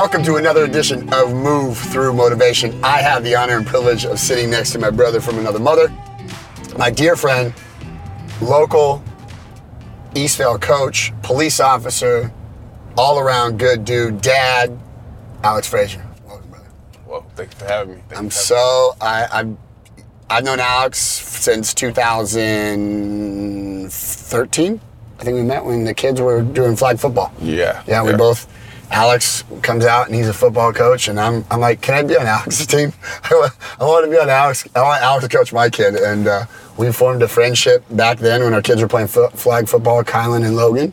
Welcome to another edition of Move Through Motivation. I have the honor and privilege of sitting next to my brother from another mother, my dear friend, local Eastvale coach, police officer, all around good dude, dad, Alex Frazier. Welcome, brother. Well, thank you for having me. Thank I'm for so I, I'm I've known Alex since 2013. I think we met when the kids were doing flag football. Yeah. Yeah, we both. Alex comes out and he's a football coach, and I'm I'm like, can I be on Alex's team? I want, I want to be on Alex. I want Alex to coach my kid, and uh, we formed a friendship back then when our kids were playing fo- flag football, Kylan and Logan,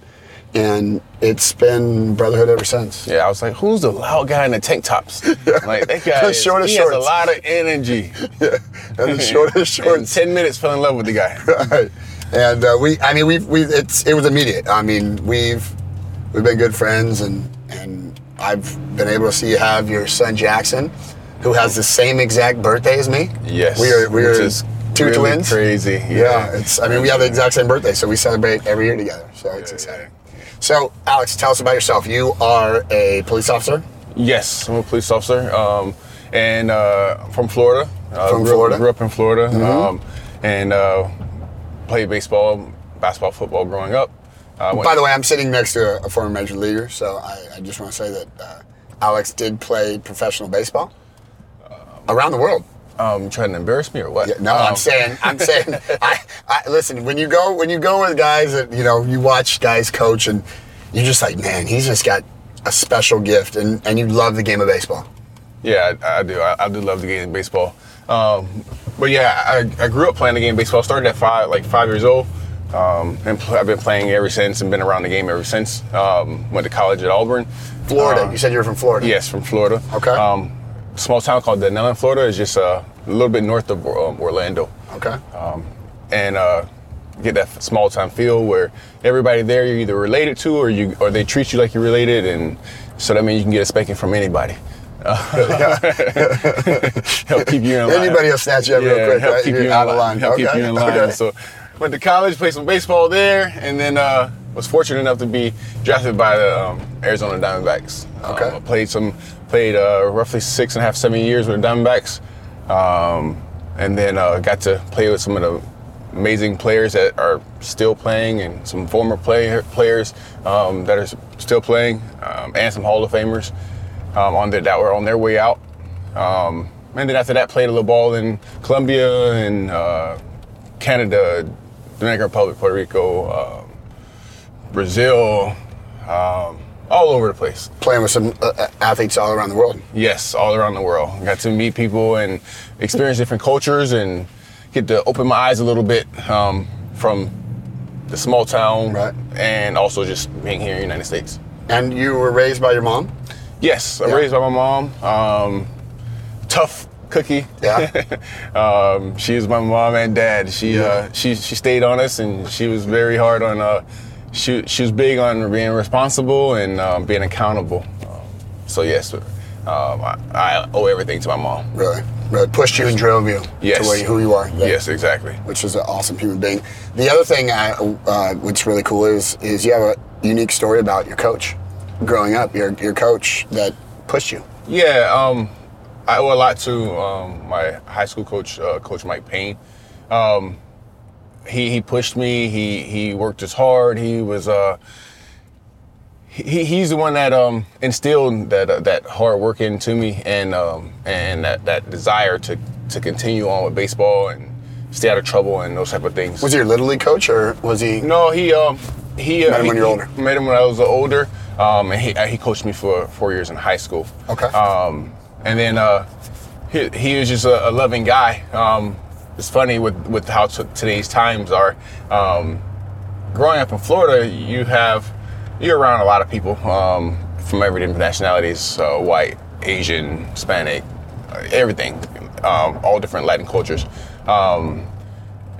and it's been brotherhood ever since. Yeah, I was like, who's the loud guy in the tank tops? Like that guy. The is- he has a lot of energy. Yeah, and the shortest In shorts. ten minutes, fell in love with the guy. right. And uh, we, I mean, we've, we, it's, it was immediate. I mean, we've, we've been good friends, and and I've been able to see you have your son Jackson, who has the same exact birthday as me. Yes. we are we are two really twins. Crazy. Yeah, it's. I mean, we have the exact same birthday, so we celebrate every year together. So it's Yeah, exciting. So, Alex, tell us about yourself. You are a police officer. Yes, I'm a police officer, um, and uh, from Florida. Uh, From grew, Florida? Mm-hmm. Grew up in Florida, um, and uh, played baseball, basketball, football growing up. Uh, By the way, I'm sitting next to a, a former major leaguer, so I, I just want to say that uh, Alex did play professional baseball around the world. um, trying to embarrass me or what? Yeah, no, I'm Um, saying, I'm saying, I, I listen. When you go, when you go with guys that you know, you watch guys coach, and you're just like, man, he's just got a special gift, and and you love the game of baseball. Yeah, I, I do. I, I do love the game of baseball. Um, but yeah, I, I grew up playing the game of baseball. Started at five, like five years old, um, and pl- I've been playing ever since, and been around the game ever since. Um, went to college at Auburn. Florida. Uh, you said you were from Florida. Yes, from Florida. Okay. Um, small town called Dunnellon, Florida. is just uh, a little bit north of um, Orlando. Okay. Um, and uh, get that small town feel where everybody there you're either related to or you or they treat you like you're related, and so that means you can get a spanking from anybody. help keep you in line. Anybody will snatch you up real quick, help right? keep You're you in out of line. line. Help keep Okay, you in line. okay. So went to college, played some baseball there, and then uh, was fortunate enough to be drafted by the um, Arizona Diamondbacks. Okay. Um, played some, played uh, roughly six and a half, seven years with the Diamondbacks, um, and then uh, got to play with some of the amazing players that are still playing, and some former player, players um, that are still playing, um, and some Hall of Famers um, on their, that were on their way out. Um, and then after that, played a little ball in Colombia and uh, Canada, Dominican Republic, Puerto Rico, um, Brazil, um, all over the place. Playing with some uh, uh, athletes all around the world. Yes, all around the world. Got to meet people and experience different cultures and get to open my eyes a little bit um, from the small town Right. and also just being here in the United States. And you were raised by your mom. Yes, I'm Yeah. raised by my mom. Um, tough cookie. Yeah. um, she was my mom and dad. She uh, she she stayed on us, and she was very hard on. Uh, she she was big on being responsible and um, being accountable. Um, so yes, um, I, I owe everything to my mom. Really, really pushed you and drove you Yes. to where you, who you are. today. Yes, exactly. which is an awesome human being. The other thing, I, uh, what's really cool is is you have a unique story about your coach growing up. Your your coach that pushed you. Yeah, um, I owe a lot to um, my high school coach, uh, Coach Mike Payne. Um, he he pushed me. He he worked as hard. He was uh, he, he's the one that um, instilled that uh, that hard work into me and um, and that, that desire to to continue on with baseball and stay out of trouble and those type of things. Was he your little league coach or was he? No, he um he uh, Met him he- when you were older. Met him when I was older. Um, and he he coached me for four years in high school. Okay. Um, and then uh, he he was just a, a loving guy. Um, it's funny with with how t- today's times are. Um, growing up in Florida, you have you're around a lot of people um, from every different nationalities: white, Asian, Hispanic, everything, um, all different Latin cultures. Um,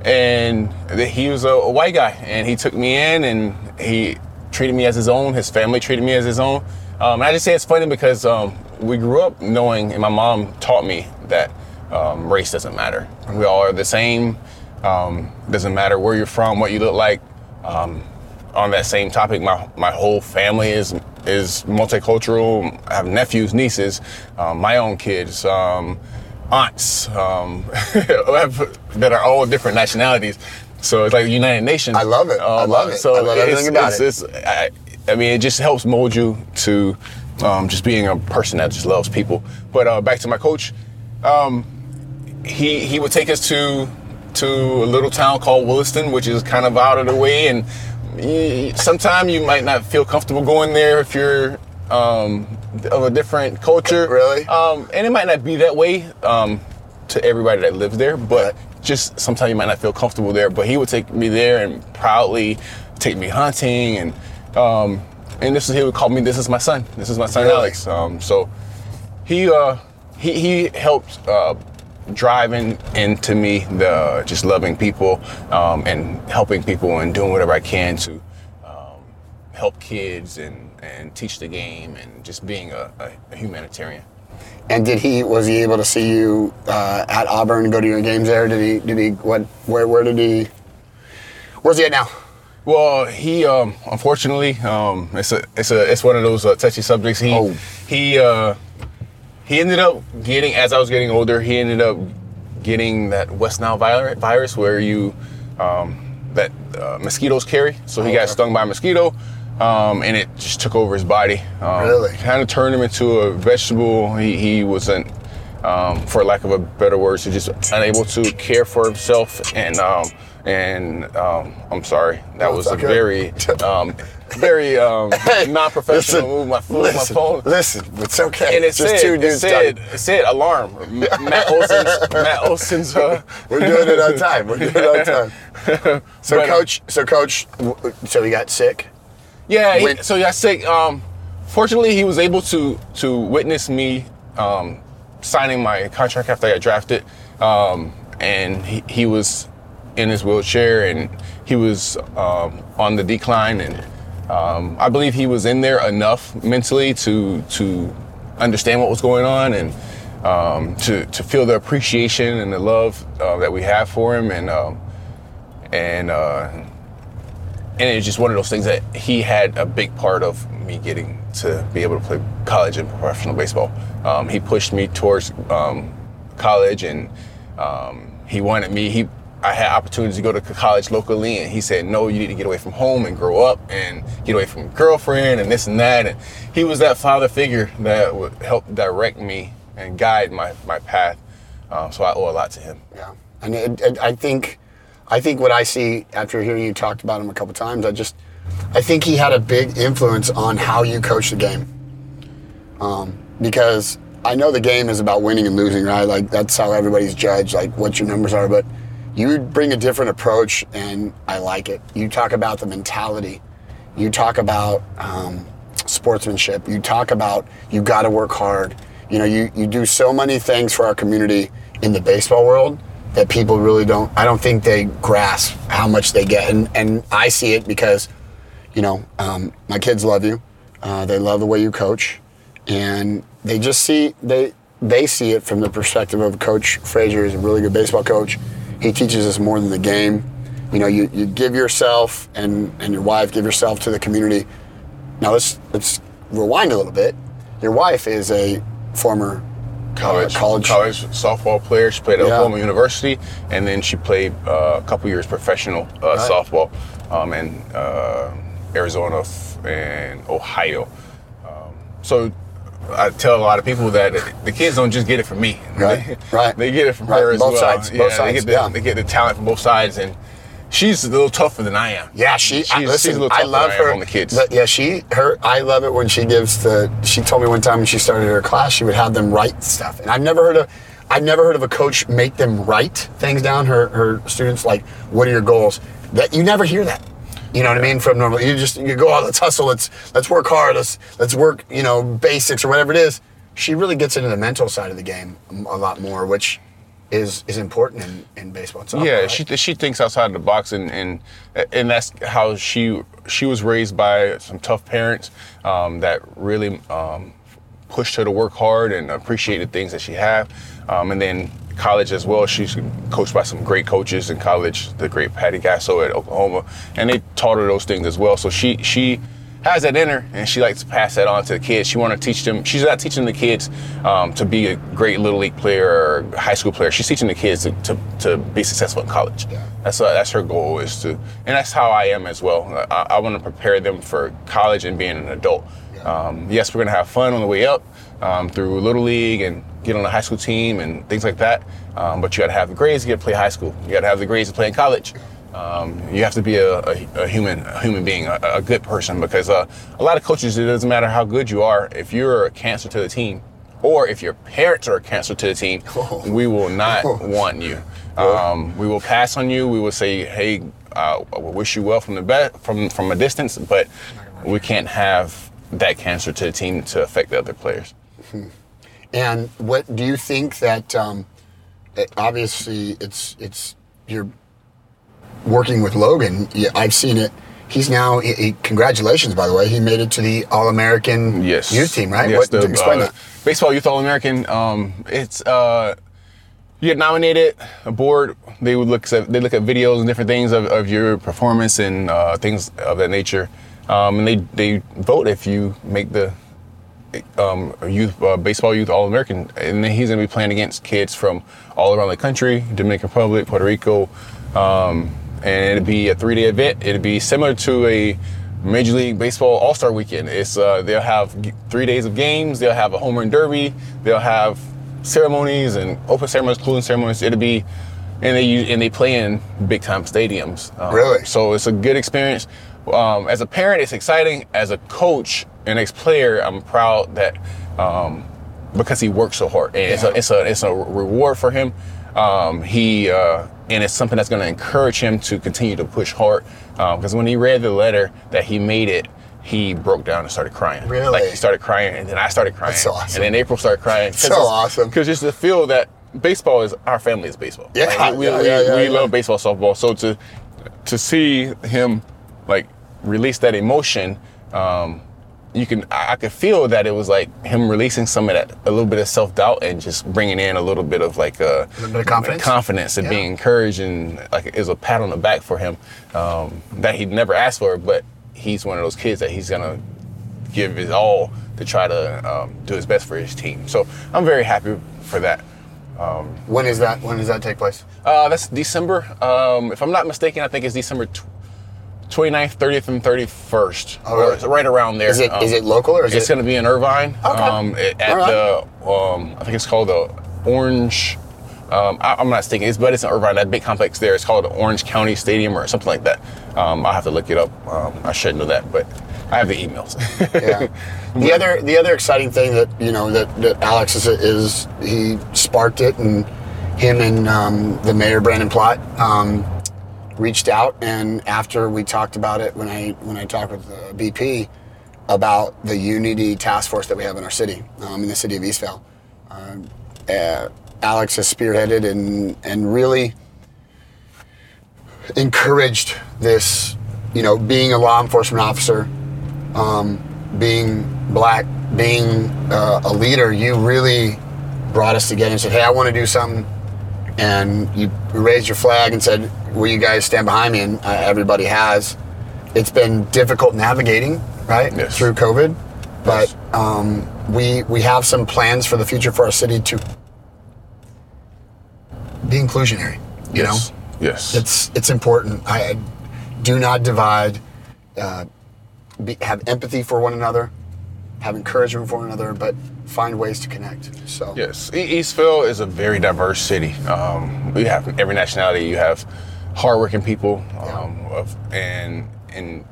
and th- he was a, a white guy, and he took me in, and he treated me as his own. His family treated me as his own. Um, and I just say it's funny because um, we grew up knowing, and my mom taught me that um, race doesn't matter. We all are the same. Um, doesn't matter where you're from, what you look like. Um, on that same topic, my my whole family is is multicultural. I have nephews, nieces, um, my own kids, um, aunts um, that are all different nationalities. So it's like United Nations. I love it. I love it. So I love everything about it's- it. it's- I, I mean, it just helps mold you to um, just being a person that just loves people. But uh, back to my coach, um, he he would take us to to a little town called Williston, which is kind of out of the way, and sometimes you might not feel comfortable going there if you're um, of a different culture. Really? Um, and it might not be that way um, to everybody that lives there, but just sometimes you might not feel comfortable there. But he would take me there and proudly take me hunting, and um, and this is he would call me. This is my son. This is my son Really? Alex. Um, so he uh, he he helped uh, driving into me the just loving people um, and helping people and doing whatever I can to um, help kids and and teach the game and just being a, a, a humanitarian. And did he was he able to see you uh, at Auburn and go to your games there? Did he did he what where where did he where's he at now? Well, he um, unfortunately um, it's a it's a it's one of those uh, touchy subjects. He Oh. he uh, he ended up getting as I was getting older. He ended up getting that West Nile vi- virus where you um, that uh, mosquitoes carry. So he Okay. got stung by a mosquito, um, and it just took over his body. Um, Really? Kind of turned him into a vegetable. He he wasn't. Um, for lack of a better word, so just unable to care for himself, and um, and um, I'm sorry, that was it's a very um, very um, non-professional listen, move. My, my listen, phone. listen, it's okay. And it just said, two it dudes said, talking. it said alarm. Matt Olson's, Matt Olson's, uh, We're doing it on time. We're doing it on time. So But, uh, coach, so coach, so he got sick. yeah. he- When- so yeah, sick. Um, fortunately, he was able to to witness me um, signing my contract after I got drafted, um, and he, he was in his wheelchair and he was um, on the decline, and um, I believe he was in there enough mentally to to understand what was going on and. Um, to, to feel the appreciation and the love uh, that we have for him, and um, and uh, and it's just one of those things that he had a big part of me getting to be able to play college and professional baseball. Um, he pushed me towards um, college, and he wanted me. He I had opportunities to go to college locally, and he said, "No, you need to get away from home and grow up and get away from girlfriend and this and that." And he was that father figure that would help direct me and guide my my path. Um, so I owe a lot to him. Yeah, and it, it, I think, I think what I see after hearing you talked about him a couple times, I just, I think he had a big influence on how you coach the game. Um, because I know the game is about winning and losing, right? Like that's how everybody's judged, like what your numbers are. But you bring a different approach, and I like it. You talk about the mentality. You talk about um, sportsmanship. You talk about you got to work hard. You know, you, you do so many things for our community in the baseball world that people really don't. I don't think they grasp how much they get, and and I see it because, you know, um, my kids love you. Uh, they love the way you coach, and they just see they they see it from the perspective of Coach Frazier is a really good baseball coach. He teaches us more than the game. You know, you, you give yourself and, and your wife give yourself to the community. Now let's let's rewind a little bit. Your wife is a former college, uh, college, college softball player. She played at Yeah. Oklahoma University, and then she played uh, a couple years professional uh, Right. softball um, in uh, Arizona and Ohio. Um, so I tell a lot of people that the kids don't just get it from me. Right, They, right. They get it from Right, her as both well. sides, Yeah, both they sides, get the, yeah. they get the talent from both sides, and she's a little tougher than I am. Yeah, she. She's, I, she's a little I love than I her. on the kids. But yeah, she. Her. I love it when she gives the. She told me one time when she started her class, she would have them write stuff, and I've never heard of. I've never heard of a coach make them write things down. Her her students like, what are your goals? That you never hear that. You know what I mean? From normal, you just you go, oh, let's hustle, let's let's work hard, let's let's work, you know, basics or whatever it is. She really gets into the mental side of the game a lot more, which is is important in, in baseball. softball, Yeah, right? she she thinks outside the box, and and and that's how she she was raised by some tough parents um, that really um, pushed her to work hard and appreciate the things that she had. Um, and then college as well, she's coached by some great coaches in college, the great Patty Gasso at Oklahoma, and they taught her those things as well. So she she has that in her, and she likes to pass that on to the kids. She want to teach them. She's not teaching the kids um, to be a great little league player or high school player. She's teaching the kids to, to, to be successful in college. Yeah. That's uh, that's her goal is to, and that's how I am as well. I, I want to prepare them for college and being an adult. Um, yes, we're gonna have fun on the way up um, through little league and get on the high school team and things like that. Um, but you got to have the grades to get to play high school. You got to have the grades to play in college. Um, you have to be a, a, a human, a human being, a, a good person. Because uh, a lot of coaches, it doesn't matter how good you are. If you're a cancer to the team, or if your parents are a cancer to the team, Oh. we will not want you. Um, we will pass on you. We will say, "Hey, uh, I wish you well from the be- from from a distance," but we can't have that cancer to the team to affect the other players. And what do you think that? Um, obviously, it's it's you're working with Logan. Yeah, I've seen it. He's now. He, he- congratulations, by the way. He made it to the All American Yes. youth team, right? Yes, what, the, explain uh, that. Baseball Youth All American. Um, it's uh, you get nominated. A board they would look at they look at videos and different things of, of your performance and uh, things of that nature, um, and they they vote if you make the um, youth uh, baseball youth All American, and then he's going to be playing against kids from all around the country, Dominican Republic, Puerto Rico, um, and it'll be a three-day event. It'll be similar to a Major League Baseball All Star Weekend. It's uh, they'll have three days of games. They'll have a home run derby. They'll have ceremonies and open ceremonies, closing ceremonies. It'll be and they use, and they play in big time stadiums. Um, Really? So it's a good experience. Um, as a parent, it's exciting. As a coach and ex-player, I'm proud that um, because he works so hard, and it's a it's a it's a reward for him. Um, he uh, and it's something that's going to encourage him to continue to push hard. Because when he read the letter that he made it, he broke down and started crying. Really? Like he started crying, and then I started crying, That's so awesome. and then April started crying. So awesome. Because just to feel that baseball is our family is baseball. Yeah, Like, we, yeah, we, yeah, yeah, we yeah. love baseball, softball. So to to see him like release that emotion, um, you can I, I could feel that it was like him releasing some of that a little bit of self doubt and just bringing in a little bit of like a, little bit of confidence? confidence and Yeah. being encouraged and like it was a pat on the back for him um, that he'd never asked for, but he's one of those kids that he's gonna give his all to try to um, do his best for his team. So I'm very happy for that. Um, When is that? When does that take place? Uh, that's December. Um, if I'm not mistaken, I think it's December 29th, 30th, and 31st. Oh, really? It's right around there. Is it is Um, it local or is It's it? going to be in Irvine. Okay. Um, at All the, um, I think it's called the Orange. Um, I, I'm not mistaken, it's, but it's in Irvine, that big complex there. It's called the Orange County Stadium or something like that. Um, I'll have to look it up. Um, I should know that, but I have the emails. yeah. The other the other exciting thing that you know that, that Alex is, is he sparked it and him and um, the mayor Brandon Plott um, reached out and after we talked about it when I when I talked with the BP about the unity task force that we have in our city um, in the city of Eastvale. Um, uh, Alex has spearheaded and and really encouraged this, you know, being a law enforcement officer, um, being black, being uh, a leader, you really brought us together and said, "Hey, I want to do something," and you raised your flag and said, "Will you guys stand behind me?" And uh, everybody has. It's been difficult navigating, right, Yes. through COVID, but Yes. um, we we have some plans for the future for our city to be inclusionary. You know, yes. Yes. it's it's important. I, I do not divide. Uh, be, have empathy for one another, have encouragement for one another, but find ways to connect. So Yes, Eastvale is a very diverse city. Um, we have every nationality. You have hardworking people, um, of, and and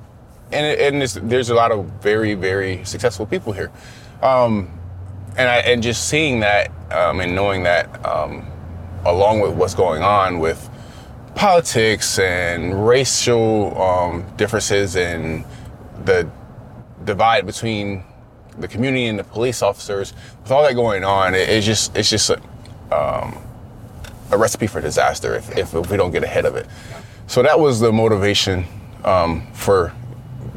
and, it- and it's, there's a lot of very very successful people here. Um, and I, and just seeing that um, and knowing that, um, along with what's going on with politics and racial um, differences and the divide between the community and the police officers, with all that going on, it, it's just it's just a, um, a recipe for disaster if, if, if we don't get ahead of it. So that was the motivation um, for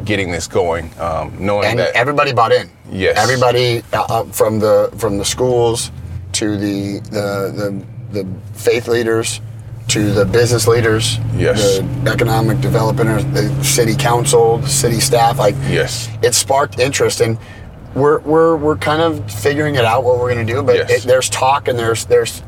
getting this going, um, knowing and that everybody bought in. Yes. everybody uh, uh, from the from the schools to the the the, the faith leaders. to the business leaders, Yes. the economic developers, the city council, the city staff. Like, Yes. it sparked interest, and we're we're we're kind of figuring it out what we're going to do. But Yes. it, there's talk, and there's there's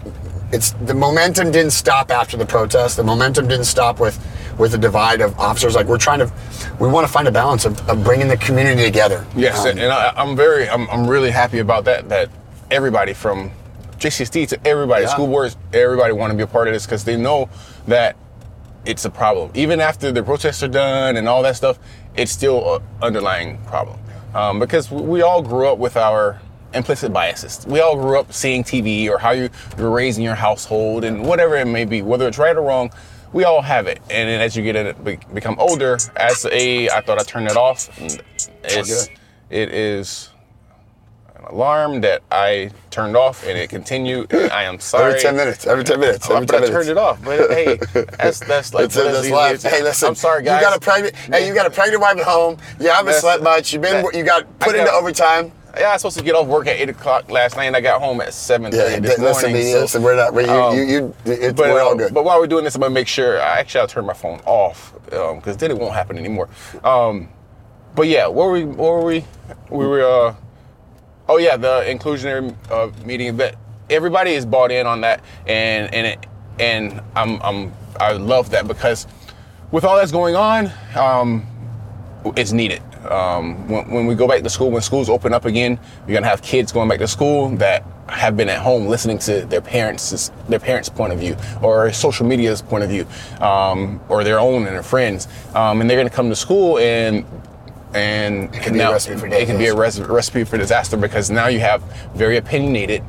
it's the momentum didn't stop after the protest. The momentum didn't stop with with the divide of officers. Like we're trying to, we want to find a balance of, of bringing the community together. Yes, Um, and I, I'm very, I'm, I'm really happy about that. That everybody from JCSD to everybody, Yeah. school boards, everybody want to be a part of this because they know that it's a problem. Even after the protests are done and all that stuff, it's still an underlying problem. Um, because we all grew up with our implicit biases. We all grew up seeing TV or how you, you're raised in your household and whatever it may be, whether it's right or wrong. We all have it, and then as you get it, become older, as a, I thought I turned it off. It's, it is an alarm that I turned off, and it continued. And I am sorry. every ten minutes, every ten minutes, Oh, every but ten I minutes. turned it off. But hey, that's that's like That's that's that's easy. life. Hey, listen. I'm sorry, guys. You got a pregnant. Hey, you got a pregnant wife at home. You haven't That's- slept much. You've been. that- You got put into overtime. Yeah, I was supposed to get off work at eight o'clock last night, and I got home at seven Yeah, this listen, morning. me, so- listen. We're not. You, um, you, you, it, but, we're all uh, good. but while we're doing this, I'm gonna make sure. I actually I'll turn my phone off because then it won't happen anymore. Um, but yeah, what were we? What were we? We were. Uh, oh yeah, the inclusionary uh, meeting. That everybody is bought in on that, and and it, and I'm I'm I love that because with all that's going on, um, it's needed. Um, when, when we go back to school, when schools open up again, you're gonna have kids going back to school that have been at home listening to their parents' their parents' point of view or social media's point of view, um, or their own and their friends, um, and they're gonna come to school and and can be a recipe for it can be a recipe for disaster because now you have very opinionated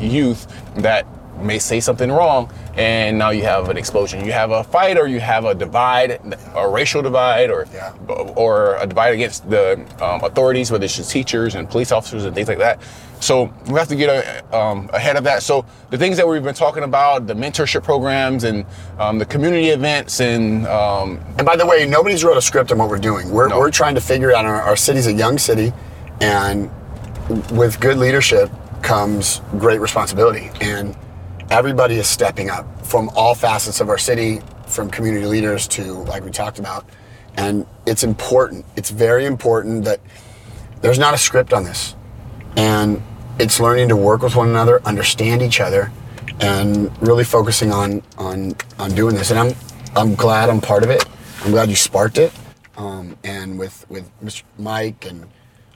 youth that may say something wrong and now you have an explosion you have a fight or you have a divide a racial divide or Yeah. or a divide against the um, authorities whether it's teachers and police officers and things like that so we have to get uh, um, ahead of that so the things that we've been talking about the mentorship programs and um, the community events and um, And by the way, nobody's wrote a script on what we're doing. We're, No. we're trying to figure out. Our, our city's a young city, and with good leadership comes great responsibility. And everybody is stepping up from all facets of our city, from community leaders to, like we talked about. And it's important. It's very important that there's not a script on this. And it's learning to work with one another, understand each other, and really focusing on on on doing this. And I'm I'm glad I'm part of it. I'm glad you sparked it. Um, and with with Mr. Mike and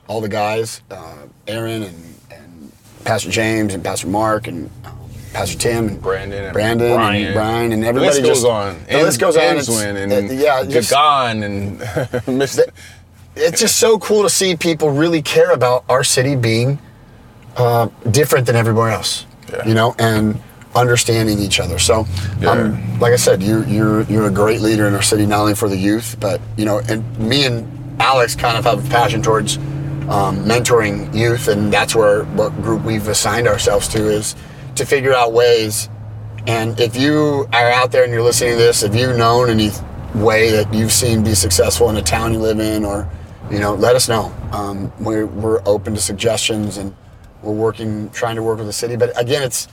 all the guys, uh, Aaron and, and Pastor James and Pastor Mark and um, Pastor Tim and Brandon and Brandon Brian. and Brian and the everybody list goes just on The list goes on. Enswin and uh, yeah, just- Gagan and Mr. it's just so cool to see people really care about our city being uh, different than everywhere else. Yeah. You know, and understanding each other. So, Yeah. um, like I said, you, you're you're a great leader in our city, not only for the youth, but you know, and me and Alex kind of have a passion towards um, mentoring youth, and that's where what group we've assigned ourselves to is to figure out ways. And if you are out there and you're listening to this, if you've known any way that you've seen be successful in a town you live in, or you know, let us know. Um, we're we're open to suggestions, and we're working, trying to work with the city. But again, it's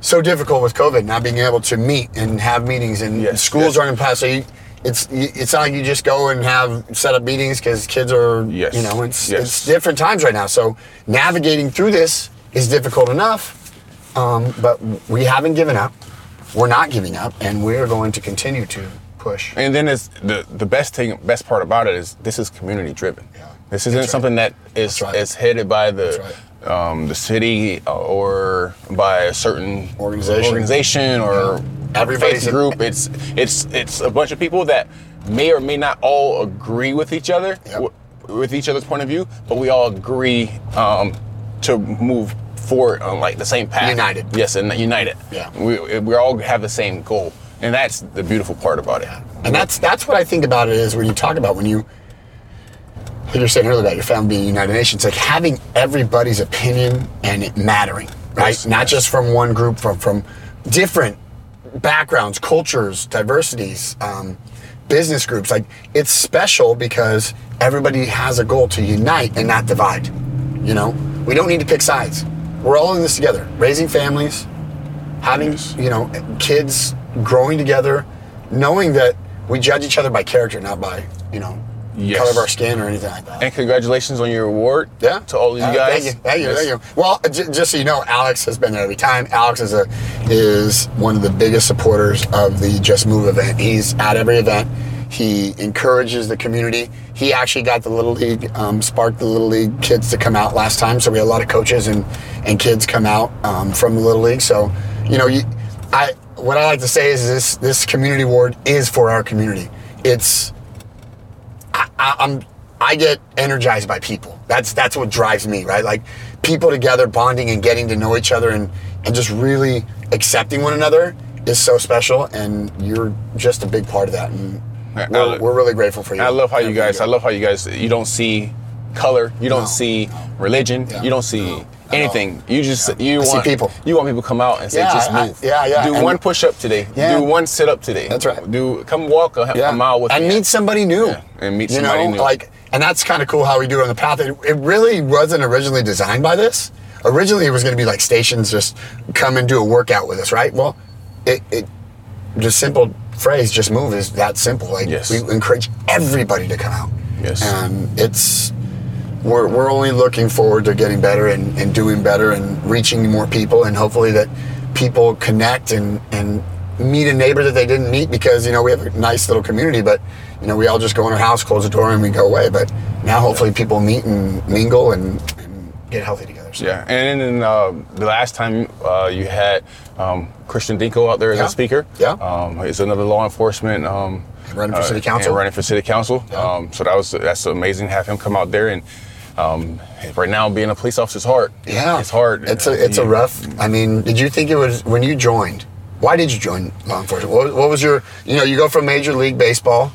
so difficult with COVID, not being able to meet and have meetings, and Yes, schools yes. aren't in class. So you, it's it's not like you just go and have set up meetings because kids are, Yes, you know, it's yes. it's different times right now. So navigating through this is difficult enough, um, but we haven't given up. We're not giving up, and we are going to continue to push. And then it's the the best thing, best part about it is this is community driven. Yeah. This isn't right. something that is right. is headed by the That's um, the city or by a certain Organization. organization or Everybody's faith group. It's it's it's a bunch of people that may or may not all agree with each other, Yep. w- with each other's point of view, but we all agree um, to move forward on like the same path. United. Yes, and united. Yeah. We we all have the same goal, and that's the beautiful part about it. And that's that's what I think about it is when you talk about when you like you were saying earlier about your family being United Nations, like having everybody's opinion and it mattering, right? Yes, Not yes. just from one group, from from different backgrounds, cultures, diversities, um, business groups. Like it's special because everybody has a goal to unite and not divide. You know, we don't need to pick sides. We're all in this together, raising families, having Yes. you know kids growing together, knowing that we judge each other by character, not by you know Yes. color of our skin or anything like that. And congratulations on your award. Yeah. To all of you Uh, guys. Thank you. Thank you. Yes. Thank you. Well, j- just so you know, Alex has been there every time. Alex is a is one of the biggest supporters of the Just Move event. He's at every event. He encourages the community. He actually got the little league, um, sparked the little league kids to come out last time. So we had a lot of coaches and and kids come out um, from the little league. So you know, you, I what I like to say is this this community award is for our community. It's I, I'm I get energized by people. That's that's what drives me, right? Like people together bonding and getting to know each other and and just really accepting one another is so special and you're just a big part of that and I- we're, I- we're really grateful for you. I love how you guys. I love how you guys. You don't see color. You don't No, see religion. Yeah. You don't see No, anything. You just you I see want people. You want people to come out and say, Yeah, just I- move. yeah, yeah, Do and- one push up today. Yeah. Do one sit up today. That's right. Do come walk a, a mile with and me. meet somebody new. Yeah, and meet you somebody know, new. Like, and that's kind of cool how we do it on the path. It, it really wasn't originally designed by this. Originally, it was going to be like stations just come and do a workout with us, right? Well, it, it the simple phrase "just move" is that simple. Like, Yes. we encourage everybody to come out. Yes. and it's we're, we're only looking forward to getting better and, and doing better and reaching more people and hopefully that people connect and, and meet a neighbor that they didn't meet because you know we have a nice little community but you know we all just go in our house close the door and we go away but now hopefully people meet and mingle and, and get healthy together so. Yeah, and then uh, the last time uh, you had um, Christian Dinco out there as Yeah. a speaker. Yeah. um, he's another law enforcement. Um, Running for uh, city council. running for city council. Yeah. Um, so that was that's amazing to have him come out there and. Um, right now, being a police officer is hard. yeah it's hard. it's a it's a rough i mean did you think it was when you joined why did you join law enforcement what, what was your you know you go from major league baseball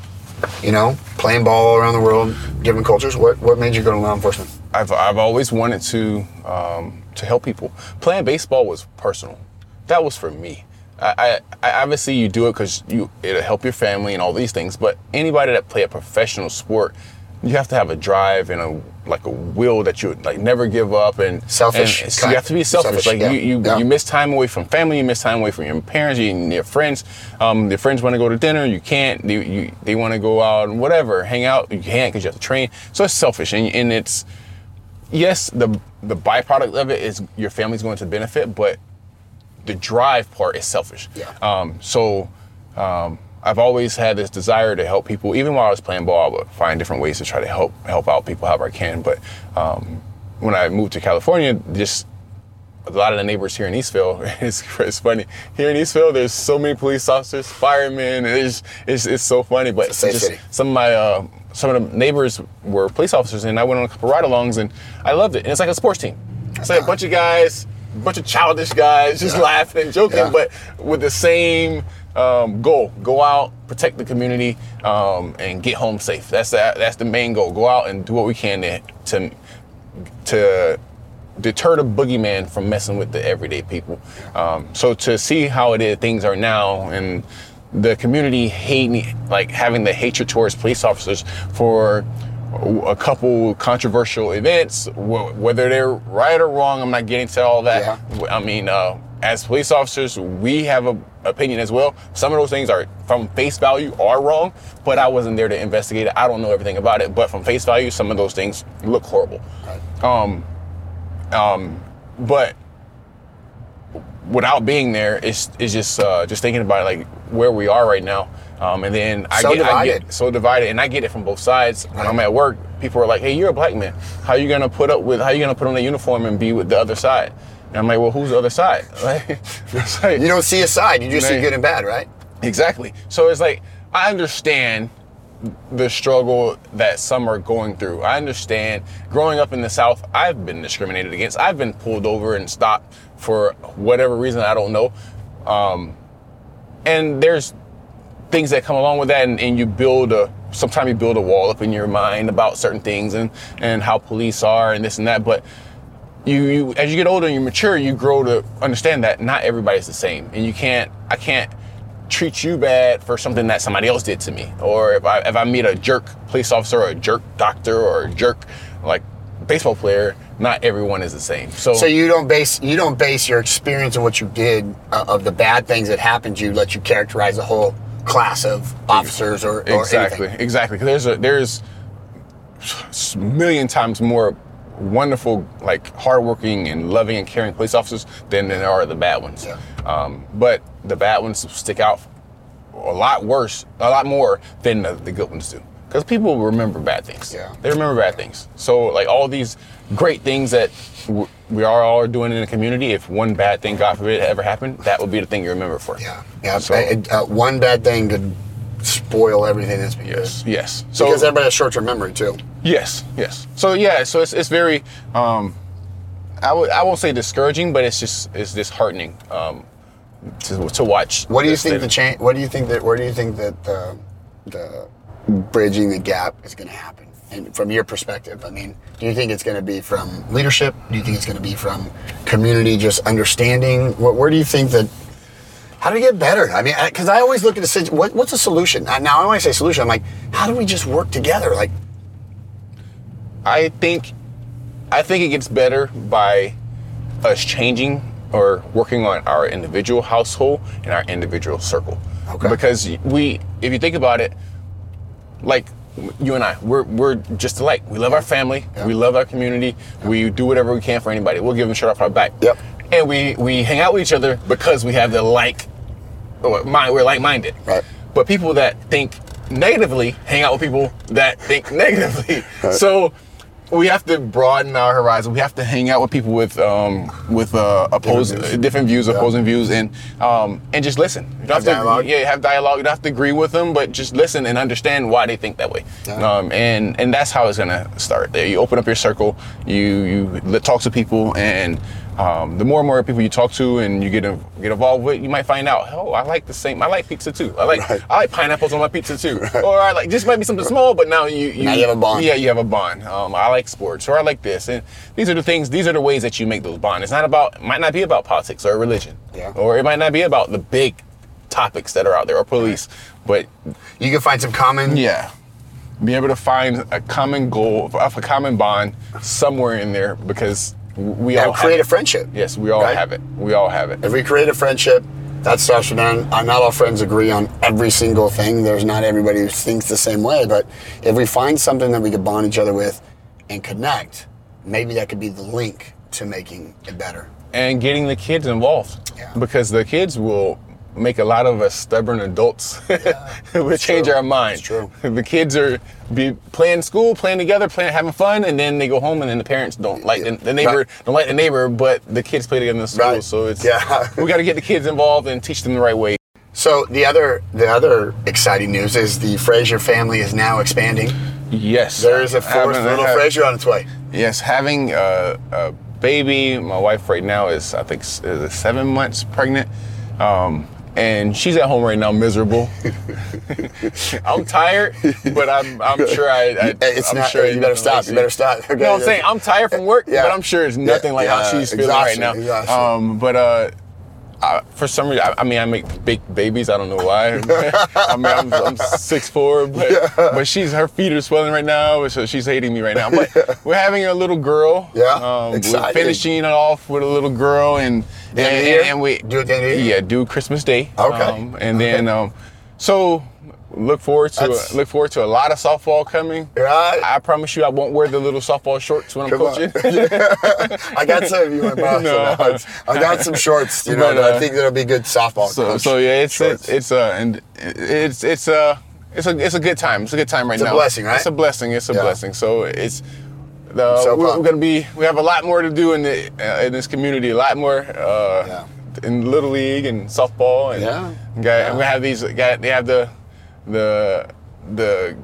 you know playing ball all around the world different cultures what what made you go to law enforcement I've, I've always wanted to um, to help people. Playing baseball was personal. That was for me. I, I, I obviously you do it because you it'll help your family and all these things. But anybody that play a professional sport, you have to have a drive and a like a will that you like never give up and Selfish, And, you have to be selfish. selfish, like yeah, you you, yeah. you miss time away from family. You miss time away from your parents. You, and your friends. Um, your friends want to go to dinner. You can't. They, you, they want to go out and whatever, hang out. You can't because you have to train. So it's selfish and, and it's yes, the the byproduct of it is your family's going to benefit, but the drive part is selfish. Yeah. Um, so um, I've always had this desire to help people. Even while I was playing ball, I would find different ways to try to help help out people however I can. But um, when I moved to California, just a lot of the neighbors here in Eastvale, it's, it's funny. Here in Eastvale, there's so many police officers, firemen. It's it's, it's so funny. But It's just some of my uh, some of the neighbors were police officers, and I went on a couple ride-alongs, and I loved it. And it's like a sports team. It's like a bunch of guys, a bunch of childish guys, just Yeah. laughing and joking, Yeah. but with the same um, goal: go out, protect the community, um, and get home safe. That's the, that's the main goal. Go out and do what we can to to, to deter the boogeyman from messing with the everyday people. Um, so to see how it is, things are now, and the community hating, like having the hatred towards police officers for a couple controversial events, whether they're right or wrong, I'm not getting to all that. I mean, uh, as police officers, we have an opinion as well. Some of those things are, from face value, are wrong, but I wasn't there to investigate it. I don't know everything about it, but from face value, some of those things look horrible. Um, um, but without being there, it's, it's just uh, just thinking about like where we are right now. Um, and then I So get, I get so divided, and I get it from both sides. When I'm at work, people are like, "Hey, you're a black man. How you gonna put up with? How you gonna put on a uniform and be with the other side?" And I'm like, "Well, who's the other side?" Like, like- you don't see a side you just see good and bad right Exactly. So it's like I understand the struggle that some are going through. I understand growing up in the South, I've been discriminated against. I've been pulled over and stopped for whatever reason I don't know. Um, and there's things that come along with that, and, and you build a. Sometimes you build a wall up in your mind about certain things and and how police are and this and that, but you, you as you get older and you mature, you grow to understand that not everybody's the same, and you can't. I can't treat you bad for something that somebody else did to me, or if I if I meet a jerk police officer or a jerk doctor or a jerk like baseball player, not everyone is the same. So, So you don't base you don't base your experience of what you did uh, of the bad things that happened to you. Let you characterize the whole class of officers or, or exactly, anything. exactly. 'Cause there's a there's a million times more wonderful, like hardworking and loving and caring police officers than there are the bad ones. Yeah. Um, but the bad ones stick out a lot worse, a lot more than the, the good ones do. Because people remember bad things. Yeah. They remember bad things. So like all these great things that w- we are all doing in the community, if one bad thing, God forbid, ever happened, that would be the thing you remember for. Yeah, yeah. So- it- uh, one bad thing could spoil everything that's been Yes. good. Yes. So Because everybody has short-term memory too. Yes, yes. So yeah, so it's, it's very, um, I would I won't say discouraging, but it's just it's disheartening um, to, to watch. What do you think the change? What do you think that? Where do you think that the the bridging the gap is going to happen? And from your perspective, I mean, do you think it's going to be from leadership? Do you think it's going to be from community just understanding? What, where do you think that? How do we get better? I mean, because I always look at the situation. What, what's the solution? Now, when I say solution, I'm like, how do we just work together? Like, I think I think it gets better by us changing or working on our individual household and our individual circle. Okay. Because we, if you think about it, like you and I, we're we're just alike. We love our family. Yeah. We love our community. We do whatever we can for anybody. We'll give them a shirt off our back. Yep. And we we hang out with each other because we have the like, oh, or mind. We're like minded. Right. But people that think negatively hang out with people that think negatively. So we have to broaden our horizon. We have to hang out with people with um, with uh, opposing views. different views, Yeah. opposing views, and um, and just listen. You don't Have dialogue. To, yeah, have dialogue. You don't have to agree with them, but just listen and understand why they think that way. Yeah. Um, and and that's how it's gonna start. There, you open up your circle. You you talk to people, and um, the more and more people you talk to and you get get involved with, you might find out. Oh, I like the same. I like pizza too. I like Right. I like pineapples on my pizza too. Or I like this might be something small, but now you you, Now you have a bond. Yeah, you have a bond. Um, I like sports, or I like this, and these are the things. These are the ways that you make those bonds. It's not about. It might not be about politics or religion, Yeah. or it might not be about the big topics that are out there or police, but you can find some common. yeah, be able to find a common goal, a common bond somewhere in there because we all create a friendship. Yes, we all right? have it. We all have it. If we create a friendship, that starts from uh, Not all friends agree on every single thing. There's not everybody who thinks the same way. But if we find something that we could bond each other with and connect, maybe that could be the link to making it better. and getting the kids involved Yeah. because the kids will make a lot of us stubborn adults will change true. our mind It's true. the kids are be playing school playing together playing having fun and then they go home and then the parents don't like the, the neighbor Right. don't like the neighbor but the kids play together in the school Right. so it's Yeah. we got to get the kids involved and teach them the right way So the other the other exciting news is the Frazier family is now expanding. yes There is a fourth little have- Frazier on its way. Yes, having a, a baby. My wife right now is, I think, is seven months pregnant, um, and she's at home right now, miserable. I'm tired, but I'm, I'm sure I. I It's I'm not. sure you better stop. You better stop. Okay, You know what I'm saying? I'm tired from work, Yeah. but I'm sure it's nothing like how she's feeling right now. exhaustion. Um, but uh, I, for some reason, I, I mean, I make big babies. I don't know why. I mean, I'm, I'm six four, but but she's her feet are swelling right now, so she's hating me right now. But we're having a little girl. Yeah, um, we're exciting. finishing it off with a little girl, and The end of the and, and we Do it at the end of the year? Yeah, do Christmas Day. Okay. Um, and then um, so look forward to That's- look forward to a lot of softball coming. Right. I promise you, I won't wear the little softball shorts when I'm Come coaching. I got some of you to No. I got some shorts, you know, But, that I uh, think that'll be good softball. so, so yeah, it's shorts. it's, it's uh and it's it's uh it's a it's a good time. It's a good time right It's a now. blessing, right? It's a blessing. It's a Yeah. blessing. So it's. The, So we're, we're gonna be. We have a lot more to do in the uh, in this community. A lot more uh, Yeah. in little league and softball. And Yeah. Got, Yeah. And we have these. Got they have the the the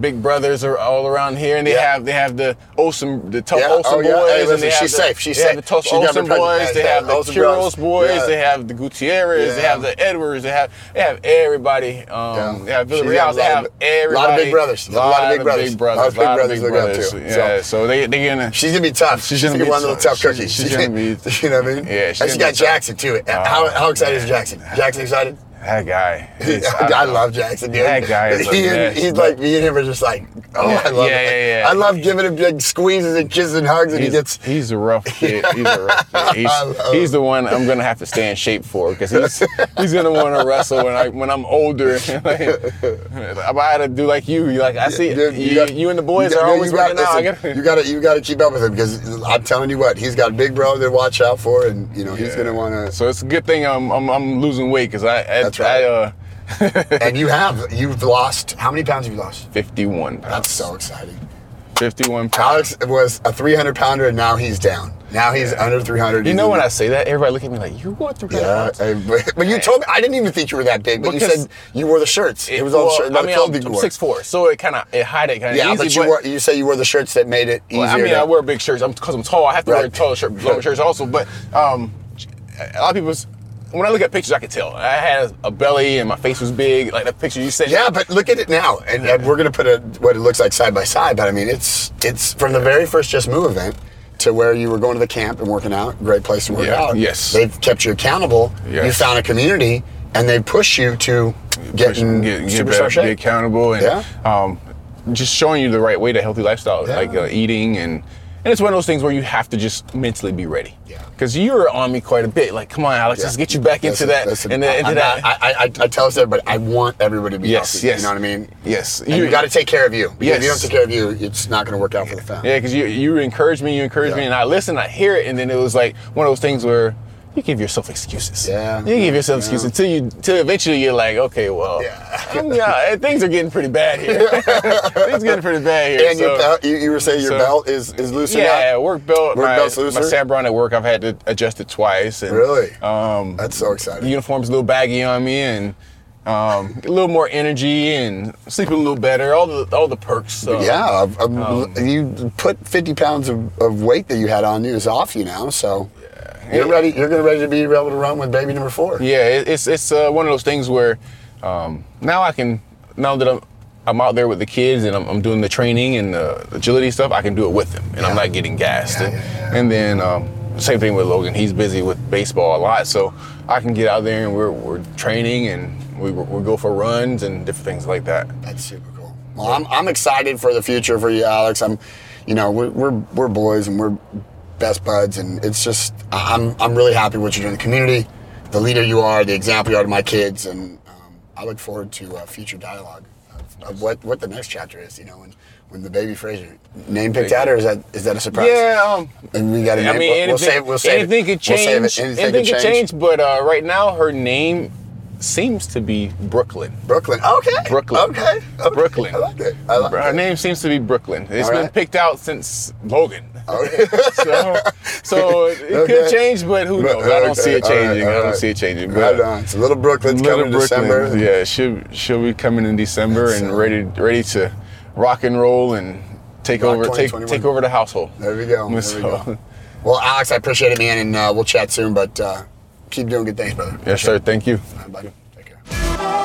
big brothers are all around here, and they Yeah. have they have the Olsen the tough Yeah. Olsen Oh, yeah. boys, Hey, and listen, they have she's the, safe. She's they have the tough She Olsen boys, they have the Olsen Kuros boys, they have the Gutierrez, they have the Edwards, they have they have everybody. Um, They have a Villarreal, they have of- everybody. lot of big brothers. A lot of big brothers. big brothers. Lot of big brothers look up to. Yeah, so they they gonna. She's gonna be tough. She's gonna be one little tough. cookie. she's gonna be- you know what I mean? Yeah, and she got. Jackson too. how, how excited is Jackson? Jackson excited? That guy. is- I, don't love Jackson, dude. That guy is he, mess, He's like me and him are just like, oh, Yeah, I love yeah, it. yeah, yeah. I love giving him big squeezes and kisses and hugs, and he He's, gets. he's a rough kid. He's a rough kid. He's, he's the one I'm gonna have to stay in shape for because he's he's gonna want to wrestle when I when I'm older. like, I had to do like you. You like I see Dude, you, got- you and the boys you got- are always you got- working out. Listen, gotta- You got to you got to keep up with him because I'm telling you what, he's got a big brother to watch out for, and you know he's gonna want to. So it's a good thing I'm I'm, I'm losing weight because I, I, That's right. I uh, and you have you've lost how many pounds have you lost? 51 pounds. That's so exciting. 51 pounds. Alex was a 300 pounder, and now he's down. Now he's under 300. You know when I say that, everybody look at me like, "You going through Yeah, pounds?" hey, but, but you told me I didn't even think you were that big. But you said you wore the shirts. It, was all well, shirt, I mean, clothing I'm, I'm six four, so it kind of it hide it kind of Yeah, easy. but you wore, you say you wore the shirts that made it easier. Well, I mean, to, I wear big shirts. I'm because I'm tall. I have to wear Right. taller shirt, lower shirts also. But um, a lot of people, when I look at pictures, I can tell. I had a belly and my face was big, like that picture you said. Yeah, but look at it now, and uh, we're gonna put a, what it looks like side by side. But I mean, it's it's from the very first Just Move event to where you were going to the camp and working out. Great place to work Yeah, out. yes. they've kept you accountable. You found a community, and they push you to get in get, get superstar better, be shape. accountable, and Yeah. um, just showing you the right way to healthy lifestyle, Yeah. like uh, eating and. And it's one of those things where you have to just mentally be ready. Yeah. Because you were on me quite a bit. Like, come on, Alex, Yeah. let's get you back into Listen, that. listen, and then into I'm that. not- I, I, I tell us everybody, I want everybody to be Yes, healthy. yes. You know what I mean? Yes. And you, got to take care of you. Because If you don't take care of you, it's not going to work out for the family. Yeah, because you you encourage me, you encourage me, and I listen, I hear it, and then it was like one of those things where you give yourself excuses. Yeah. You give yourself excuses until you until eventually you're like, okay, well, Yeah. Yeah, things are getting pretty bad here. things are getting pretty bad here. And your so- belt, you, you were saying your so- belt is, is looser yeah, work belt. Work my, belt's my looser? Sabron at work, I've had to adjust it twice. And, Really? Um, That's so exciting. the uniform's a little baggy on me, and um, a little more energy, and sleeping a little better. All the all the perks. So. yeah, Um, you put 50 pounds of, of weight that you had on you is off you now, so you're ready. You're gonna ready to be able to run with baby number four. Yeah, it, it's it's uh, one of those things where um, now I can now that I'm I'm out there with the kids and I'm, I'm doing the training and the agility stuff, I can do it with them, and I'm not getting gassed. Yeah, and, yeah, and then um, same thing with Logan. He's busy with baseball a lot, so I can get out there and we're we're training and we we go for runs and different things like that. That's super cool. Well, I'm, I'm excited for the future for you, Alex. I'm, you know, we're, we're, we're boys and we're best buds, and it's just I'm I'm really happy what you're doing in the community, the leader you are, the example you are to my kids, and um, I look forward to uh, future dialogue of, of what what the next chapter is. You know, when when the baby Frazier name picked out, or is that is that a surprise? Yeah, um, And we got to I mean, anything, we'll save, we'll save anything it. could We'll change. it. Anything, anything could change. but uh, right now her name seems to be Brooklyn. Brooklyn. Okay. Brooklyn. Okay. okay. Brooklyn. I like it. I like Her it. name seems to be Brooklyn. It's All been right. picked out since Logan. Okay. so, so it Okay. could change, but who knows? I don't see it Okay, all right, changing. all I don't right. see it changing. But on. So little Brooklyn's Little coming in December. yeah, she'll she'll be coming in December and So- ready ready to rock and roll and take Rock over take take over the household. There we go. There we go. Well, Alex, I appreciate it, man, and uh, we'll chat soon. But uh, keep doing good things, brother. Yes, sir. Thank you. Right, Take care.